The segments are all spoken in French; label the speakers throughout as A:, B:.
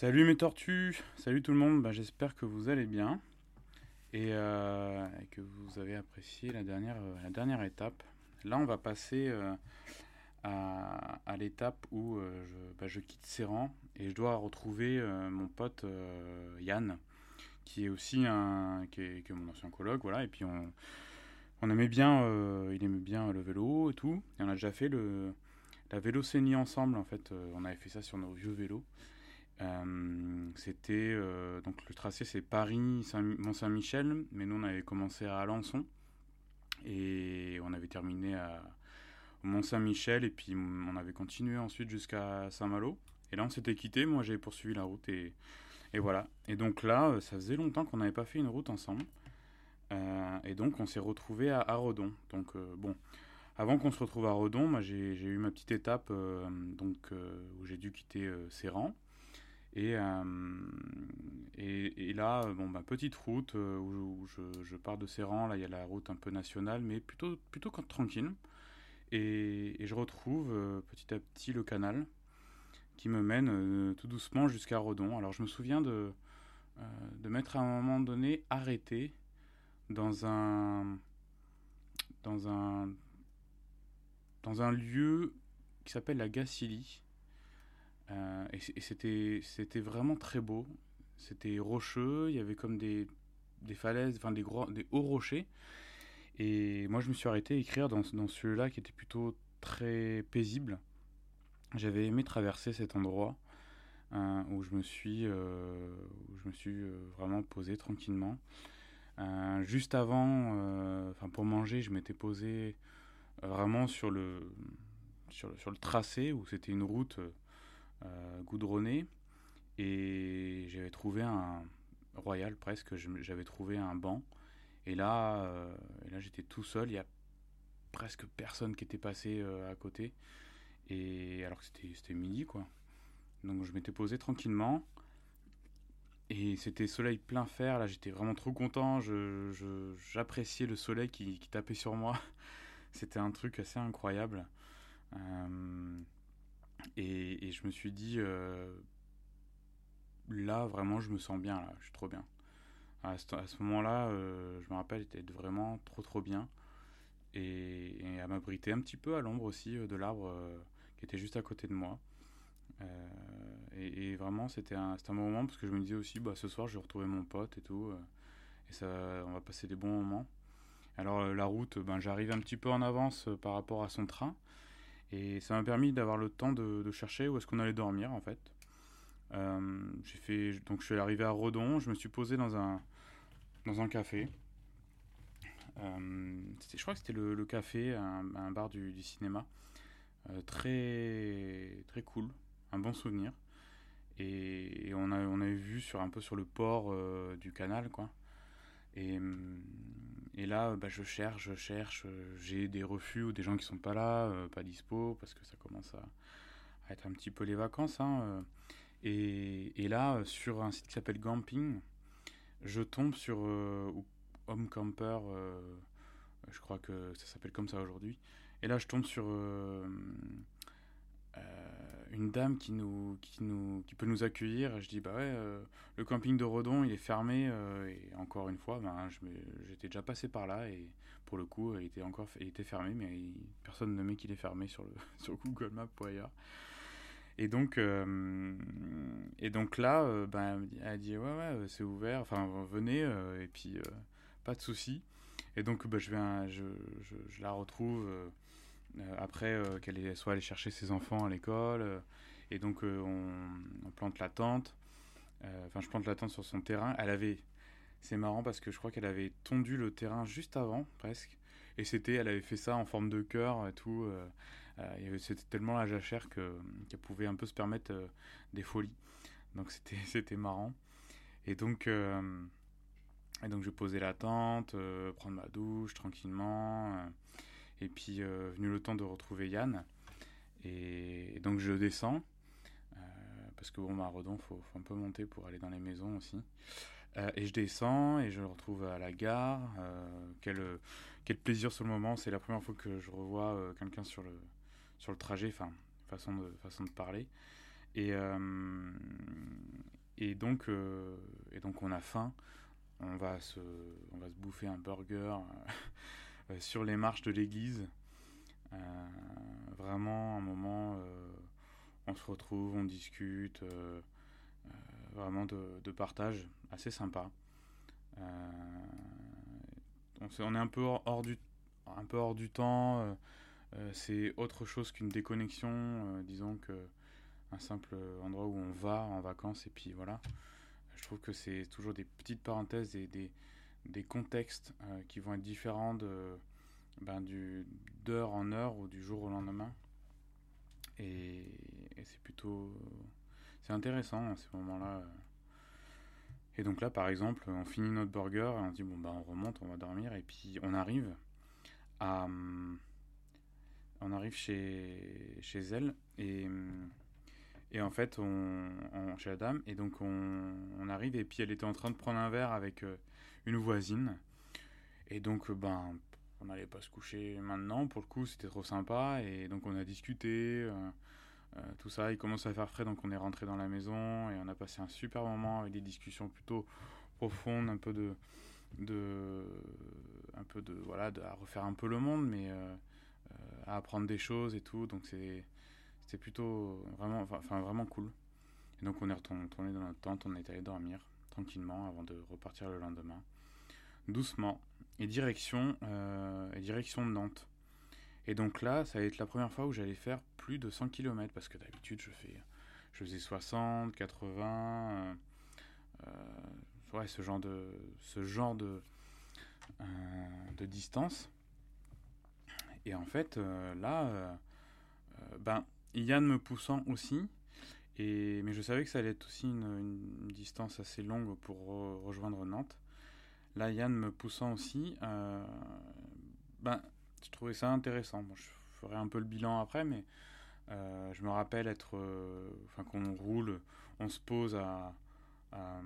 A: Salut mes tortues, salut tout le monde, bah, j'espère que vous allez bien et, euh, que vous avez apprécié la dernière, euh, la dernière étape. Là on va passer euh, à, à l'étape où je, bah, je quitte Séran et je dois retrouver mon pote Yann qui est aussi un, qui est, mon ancien coloc, voilà, et puis on, on aimait bien, il aimait bien le vélo et tout, et on a déjà fait le, la vélocénie ensemble en fait, on avait fait ça sur nos vieux vélos. Euh, c'était euh, donc le tracé c'est Paris Saint Mont Saint-Michel, mais nous on avait commencé à Alençon et on avait terminé à Mont Saint-Michel et puis on avait continué ensuite jusqu'à Saint-Malo. Et là on s'était quitté, moi j'avais poursuivi la route et, et voilà. Et donc là euh, ça faisait longtemps qu'on n'avait pas fait une route ensemble et donc on s'est retrouvé à, Redon. Donc bon. Avant qu'on se retrouve à Redon, j'ai eu ma petite étape donc, où j'ai dû quitter Séran. Et, euh, et, et là, bon, bah, petite route euh, où, je, pars de Séran, là il y a la route un peu nationale, mais plutôt, plutôt tranquille. Et, je retrouve euh, petit à petit le canal qui me mène tout doucement jusqu'à Redon. Alors je me souviens de, de m'être à un moment donné arrêté dans un, dans un, dans un lieu qui s'appelle la Gacilly. Euh, et c'était c'était vraiment très beau. C'était rocheux, il y avait comme des, des falaises, enfin des, gros, des hauts rochers. Et moi, je me suis arrêté à écrire dans, dans celui-là qui était plutôt très paisible. J'avais aimé traverser cet endroit euh, où je me suis, euh, où je me suis vraiment posé tranquillement. Juste avant, enfin pour manger, je m'étais posé vraiment sur le, sur le, sur le tracé où c'était une route euh, goudronnée et j'avais trouvé un royal presque, j'avais trouvé un banc. Et là, euh, là j'étais tout seul, il y a presque personne qui était passé euh, à côté. Et alors que c'était midi quoi. Donc je m'étais posé tranquillement. Et c'était soleil plein fer, là j'étais vraiment trop content, je, je- j'appréciais le soleil qui, tapait sur moi, c'était un truc assez incroyable. Et, je me suis dit, euh, là vraiment je me sens bien, là, je suis trop bien. À ce, moment-là, euh, je me rappelle être vraiment trop trop bien et, à m'abriter un petit peu à l'ombre aussi euh, de l'arbre qui était juste à côté de moi. Et, vraiment c'était un, un bon moment parce que je me disais aussi, bah, ce soir je vais retrouver mon pote et tout, et ça, on va passer des bons moments. Alors la route, ben, j'arrive un petit peu en avance par rapport à son train. Et ça m'a permis d'avoir le temps de, chercher où est-ce qu'on allait dormir en fait. Euh, j'ai fait, donc je suis arrivé à Redon, je me suis posé dans un, dans un café. Euh, je crois que c'était le, café, un, bar du, cinéma. Euh, très, très cool, un bon souvenir. Et, et on, a, on avait vu sur, un peu sur le port du canal quoi. Et, hum, et là, bah, je cherche, je cherche, euh, j'ai des refus ou des gens qui sont pas là, euh, pas dispo, parce que ça commence à, être un petit peu les vacances. hein, euh. et, là, euh, sur un site qui s'appelle Camping, je tombe sur euh, Home Camper, euh, je crois que ça s'appelle comme ça aujourd'hui. Et là, je tombe sur euh, euh, une dame qui nous, qui nous, qui peut nous accueillir. Je dis bah ouais, euh, le camping de Redon, il est fermé. euh, et encore une fois, ben, j'étais déjà passé par là et pour le coup, il était encore, il était fermé, mais personne ne met qu'il est fermé sur le sur Google Maps ou ailleurs. Et donc, euh, et donc là, ben, elle dit- ouais ouais, c'est ouvert. Enfin, venez et puis pas de souci. Et donc, bah, je, vais, je, je, la retrouve après euh, qu'elle soit allée chercher ses enfants à l'école. euh, et donc, euh, on, plante la tente. Euh, Enfin, je plante la tente sur son terrain. Elle avait. C'est marrant parce que je crois qu'elle avait tondu le terrain juste avant, presque. Et c'était, elle avait fait ça en forme de cœur et tout. euh, euh, c'était tellement la jachère que, qu'elle pouvait un peu se permettre euh, des folies. Donc c'était, marrant. Et donc, euh, et donc je posais la tente, euh, prendre ma douche tranquillement. Et puis euh, venu le temps de retrouver Yann. Et, donc je descends. euh, parce que bon, à Redon, faut, faut un peu monter pour aller dans les maisons aussi. Euh, et je descends et je le retrouve à la gare. Quel, plaisir sur le moment. C'est la première fois que je revois quelqu'un sur le, sur le trajet, enfin, façon de, façon de parler. Et, et, donc, et donc on a faim. On va se, on va se bouffer un burger sur les marches de l'église. vraiment un moment, on se retrouve, on discute, vraiment de, partage assez sympa. on, est un peu hors, du, un peu hors du temps. Euh, c'est autre chose qu'une déconnexion, euh, disons que un simple endroit où on va en vacances et puis voilà. Je trouve que c'est toujours des petites parenthèses et des, des contextes euh, qui vont être différents de ben, du d'heure en heure ou du jour au lendemain. Et, c'est plutôt c'est intéressant à ces moments-là. Et donc là, par exemple, on finit notre burger et on dit bon bah on remonte, on va dormir et puis on arrive à hum, on arrive chez, chez elle et, et en fait, on, chez la dame, et donc on, arrive et puis elle était en train de prendre un verre avec euh, une voisine. Et donc, ben, on n'allait pas se coucher maintenant, pour le coup, c'était trop sympa, et donc on a discuté, euh, euh, tout ça. Il commence à faire frais, donc on est rentré dans la maison et on a passé un super moment avec des discussions plutôt profondes, un peu de. de un peu de. Voilà, de, à refaire un peu le monde, mais à apprendre des choses et tout. Donc c'est plutôt vraiment, enfin, vraiment cool. Et donc on est retourné dans notre tente, on est allé dormir tranquillement avant de repartir le lendemain, doucement, et direction, euh, direction de Nantes. Et donc là, ça va être la première fois où j'allais faire plus de 100 km, parce que d'habitude je fais, je faisais 60, 80, euh, euh, ouais, ce genre de, ce genre de, de distance. Et en fait, euh, là, euh, euh, ben, Yann me poussant aussi, et, mais je savais que ça allait être aussi une, distance assez longue pour rejoindre Nantes. Là, Yann me poussant aussi, ben, je trouvais ça intéressant. je ferai un peu le bilan après, mais je me rappelle être, enfin qu'on roule, on se pose à, à,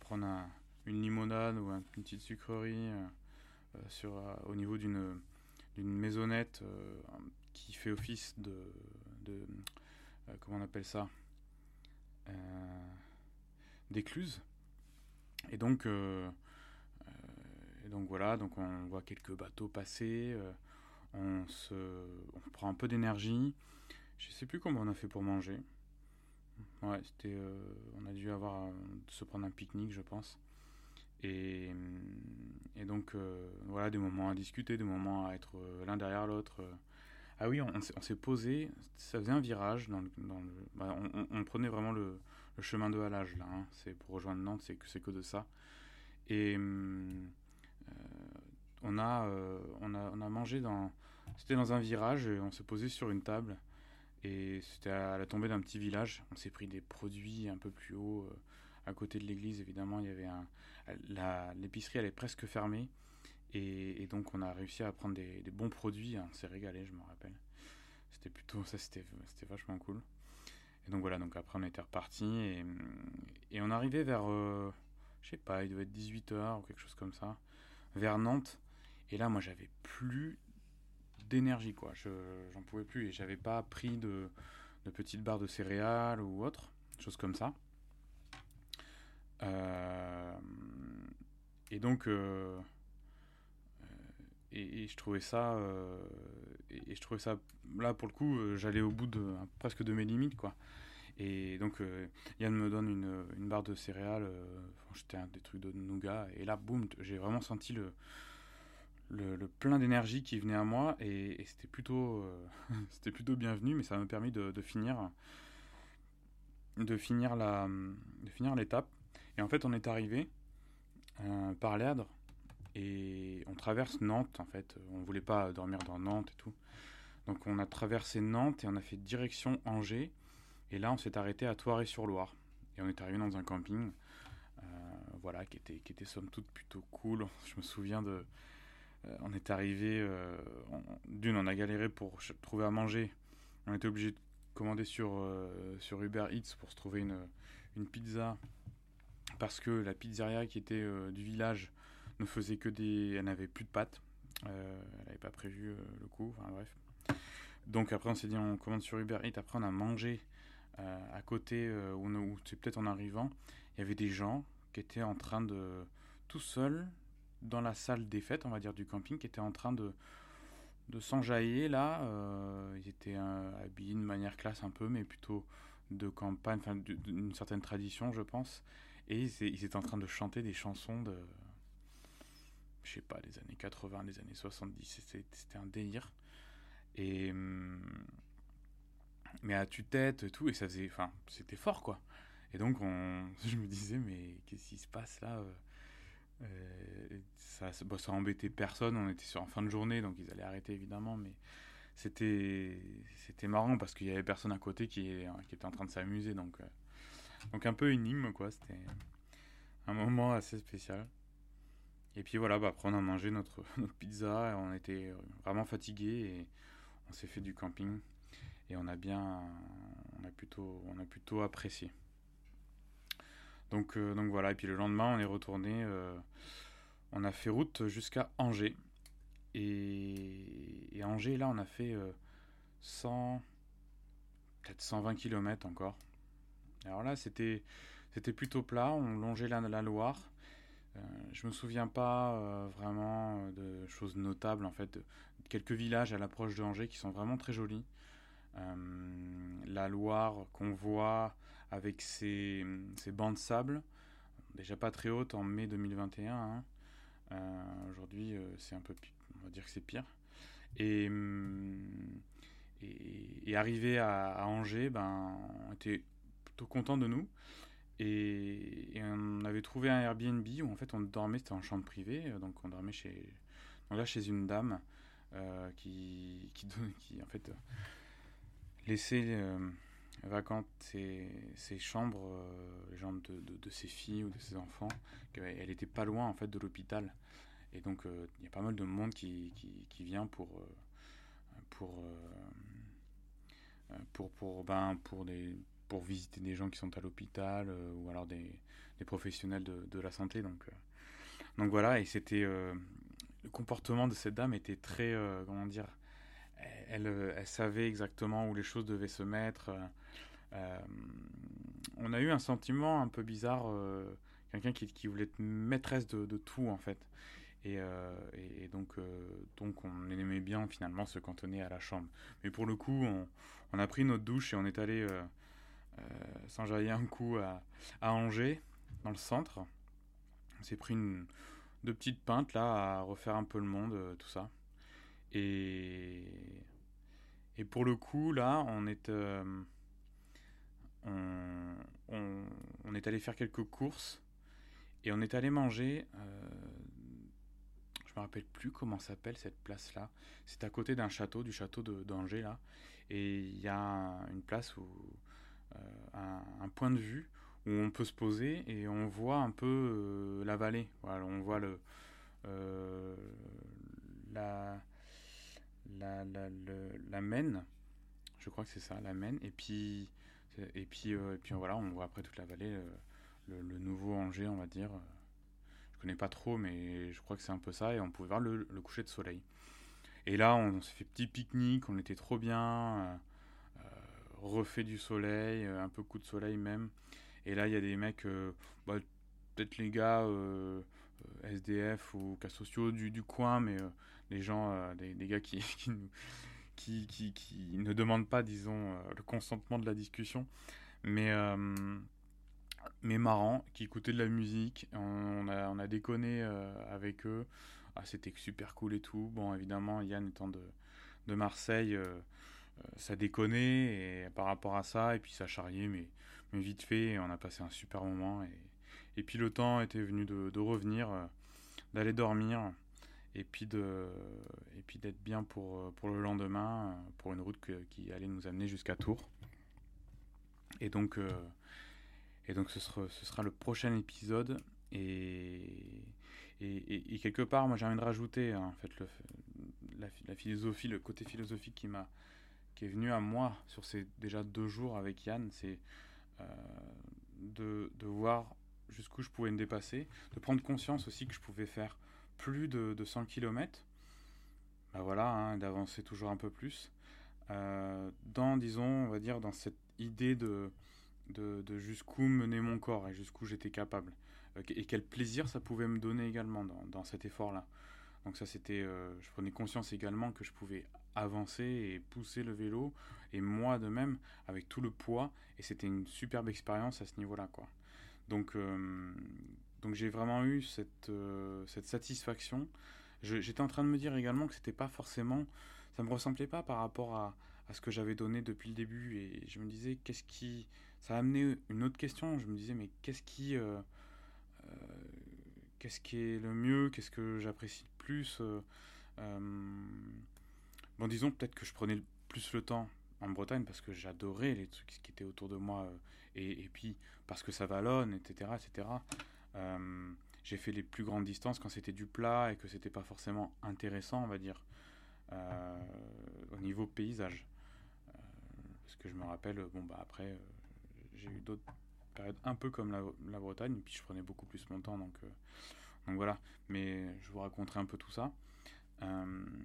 A: prendre une limonade ou une petite sucrerie sur, au niveau d'une maisonnette euh, qui fait office de, euh, comment on appelle ça euh, d'écluse. Et donc, donc voilà, donc on voit quelques bateaux passer, on se, prend un peu d'énergie. Je sais plus comment on a fait pour manger. Ouais, c'était, on a dû avoir se prendre un pique-nique, je pense. Et, et donc, euh, voilà, des moments à discuter, des moments à être euh, l'un derrière l'autre. Ah oui, on, s'est posé, ça faisait un virage. Dans le, bah, on, prenait vraiment le, chemin de halage, là. Hein. C'est pour rejoindre Nantes, c'est que, que de ça. Et euh, on, a, on, a, on a mangé dans. C'était dans un virage, et on s'est posé sur une table. Et c'était à la tombée d'un petit village. On s'est pris des produits un peu plus haut à côté de l'église, évidemment, il y avait un. L'épicerie, elle est presque fermée. Et, donc, on a réussi à prendre des, bons produits. On s'est régalé, je me rappelle. C'était plutôt. Ça, c'était vachement cool. Et donc, voilà. Donc, après, on était reparti. Et, on arrivait vers. Euh, je sais pas, il devait être 18h ou quelque chose comme ça. Vers Nantes. Et là, moi, j'avais plus d'énergie, quoi. J'en pouvais plus. Et j'avais pas pris de, de petites barres de céréales ou autre. Chose comme ça. Euh, et donc, euh, euh, et, je trouvais ça, et, je trouvais ça, là pour le coup, j'allais au bout de presque de mes limites, quoi. Et donc, Yann me donne une, une barre de céréales, j'étais des trucs de nougat, et là, boum, j'ai vraiment senti le, le, plein d'énergie qui venait à moi, et, c'était plutôt, c'était plutôt bienvenu, mais ça m'a permis de, finir, de finir l'étape. Et en fait, on est arrivé euh, par l'Erdre et on traverse Nantes. En fait, on voulait pas dormir dans Nantes et tout. Donc, on a traversé Nantes et on a fait direction Angers. Et là, on s'est arrêté à Thoiré-sur-Loire. Et on est arrivé dans un camping, euh, voilà, qui était, qui était somme toute plutôt cool. Je me souviens de. Euh, on est arrivé. D'une, on a galéré pour trouver à manger. On était obligé de commander sur, sur Uber Eats pour se trouver une, une pizza parce que la pizzeria qui était euh, du village ne faisait que des. Elle n'avait plus de pâtes. Euh, elle n'avait pas prévu euh, le coup. Enfin bref. Donc après, on s'est dit, on commande sur Uber Eats. Après, on a mangé à côté, ou c'est peut-être en arrivant, il y avait des gens qui étaient en train de, tout seuls, dans la salle des fêtes, on va dire, du camping, qui étaient en train de, de s'enjailler là. ils étaient habillés de manière classe un peu, mais plutôt de campagne, d'une certaine tradition, je pense. Et ils, étaient en train de chanter des chansons de, je sais pas, des années 80, des années 70. C'était un délire. Et hum, mais à tue-tête et tout, et ça faisait, enfin, c'était fort quoi. Et donc on, je me disais mais qu'est-ce qui se passe là euh, euh, ça, bon, embêtait personne, on était sur en fin de journée, donc ils allaient arrêter évidemment, mais c'était marrant parce qu'il y avait personne à côté qui, était en train de s'amuser donc euh, donc un peu une quoi c'était un moment assez spécial et puis voilà bah, après on a mangé notre, pizza on était vraiment fatigué et on s'est fait du camping et on a bien on a plutôt on a plutôt apprécié donc euh, donc voilà et puis le lendemain on est retourné euh, on a fait route jusqu'à Angers et, Angers, là, on a fait 100, euh, peut-être 120 km encore. Alors là, c'était, c'était plutôt plat, on longeait la, la Loire. Je me souviens pas vraiment de choses notables, en fait. quelques villages à l'approche de Angers qui sont vraiment très jolis. La Loire qu'on voit avec ses, bancs de sable, déjà pas très hautes en mai 2021. Hein. Aujourd'hui, c'est un peu on va dire que c'est pire. Et, hum, et, arrivé à, Angers, ben, on était plutôt content de nous. Et, on avait trouvé un Airbnb où en fait on dormait, c'était en chambre privée, donc on dormait chez, là, chez une dame euh, qui, qui, qui, en fait laissait euh, vacantes ses, chambres, euh, les chambres de, ses filles ou de ses enfants. Elle était pas loin en fait de l'hôpital. Et donc, euh, il y a pas mal de monde qui, qui, vient pour, euh, pour, pour, pour, ben, pour, des, pour visiter des gens qui sont à l'hôpital ou alors des, des professionnels de, de, la santé. Donc, donc voilà, et c'était. le comportement de cette dame était très. comment dire elle, elle, savait exactement où les choses devaient se mettre. on a eu un sentiment un peu bizarre, quelqu'un qui, voulait être maîtresse de, tout en fait. Euh, et, donc, euh, on aimait bien finalement se cantonner à la chambre. Mais pour le coup, on, a pris notre douche et on est allé euh, s'enjailler un coup à, à, Angers, dans le centre. On s'est pris une, deux petites pintes là à refaire un peu le monde, tout ça. Et, et pour le coup, là, on est, on, on, on, est allé faire quelques courses et on est allé manger je me rappelle plus comment s'appelle cette place-là. C'est à côté d'un château, du château d'Angers, là. Et il y a une place où. Euh, un, point de vue où on peut se poser et on voit un peu euh, la vallée. Voilà, on voit le. Euh, la, la, la, la, Maine. Je crois que c'est ça, la Maine. Et puis. Et puis, et puis voilà, on voit après toute la vallée, le, le nouveau Angers, on va dire connais pas trop, mais je crois que c'est un peu ça. Et on pouvait voir le, coucher de soleil. Et là, on, s'est fait petit pique-nique, on était trop bien, euh, euh, refait du soleil, euh, un peu coup de soleil même. Et là, il y a des mecs, bah, peut-être les gars SDF ou cas sociaux du, du coin, mais des gens, des, des, gars qui, qui, qui, qui, ne demandent pas, disons, le consentement de la discussion. Mais mais marrant, qui écoutaient de la musique. On, a, on a déconné euh, avec eux. Ah, c'était super cool et tout. Bon, évidemment, Yann étant de, de Marseille, euh, euh, ça déconnait et, par rapport à ça, et puis ça charriait, mais, mais vite fait, on a passé un super moment. Et, et puis le temps était venu de revenir, d'aller dormir, et puis de et puis d'être bien pour, pour le lendemain, pour une route qui allait nous amener jusqu'à Tours. Et donc, et donc ce sera, ce sera le prochain épisode. Et, et, quelque part, moi j'ai envie de rajouter hein, en fait le, la, philosophie, le côté philosophique qui m'a qui est venu à moi sur ces déjà deux jours avec Yann, c'est euh, de, de, voir jusqu'où je pouvais me dépasser, de prendre conscience aussi que je pouvais faire plus de, de 100 km, bah voilà, hein, d'avancer toujours un peu plus, euh, dans, disons, on va dire, dans cette idée de, de, jusqu'où menait mon corps et jusqu'où j'étais capable. et quel plaisir ça pouvait me donner également dans, dans cet effort-là. Donc ça c'était, je prenais conscience également que je pouvais avancer et pousser le vélo et moi de même avec tout le poids et c'était une superbe expérience à ce niveau-là quoi. Donc donc j'ai vraiment eu cette, cette satisfaction j'étais en train de me dire également que c'était pas forcément, ça me ressemblait pas par rapport à, ce que j'avais donné depuis le début. Et je me disais, qu'est-ce qui. Ça a amené une autre question. Je me disais, mais qu'est-ce qui. Euh, euh, qu'est-ce qui est le mieux? Qu'est-ce que j'apprécie le plus? Euh, Bon, disons peut-être que je prenais plus le temps en Bretagne parce que j'adorais les trucs qui étaient autour de moi et, et, puis parce que ça vallonne, etc. etc. J'ai fait les plus grandes distances quand c'était du plat et que c'était pas forcément intéressant, on va dire, euh, au niveau paysage. Euh, parce que je me rappelle, bon, bah après, euh, j'ai eu d'autres périodes un peu comme la, Bretagne, et puis je prenais beaucoup plus mon temps, donc, donc voilà. Mais je vous raconterai un peu tout ça.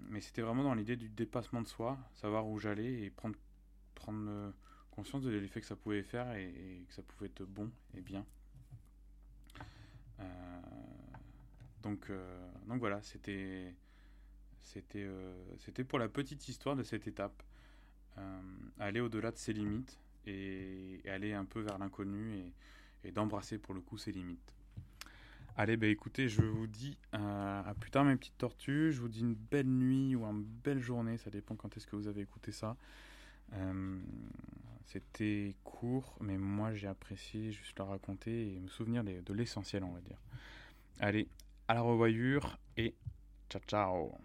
A: mais c'était vraiment dans l'idée du dépassement de soi, savoir où j'allais et prendre, prendre conscience de l'effet que ça pouvait faire et, que ça pouvait être bon et bien. Donc, euh, donc voilà, c'était c'était euh, c'était pour la petite histoire de cette étape. Euh, aller au-delà de ses limites et, aller un peu vers l'inconnu et, d'embrasser pour le coup ses limites. Allez, bah écoutez, je vous dis à plus tard mes petites tortues. Je vous dis une belle nuit ou une belle journée, ça dépend quand est-ce que vous avez écouté ça. C'était court, mais moi j'ai apprécié juste le raconter et me souvenir de l'essentiel, on va dire. Allez, à la revoyure et ciao ciao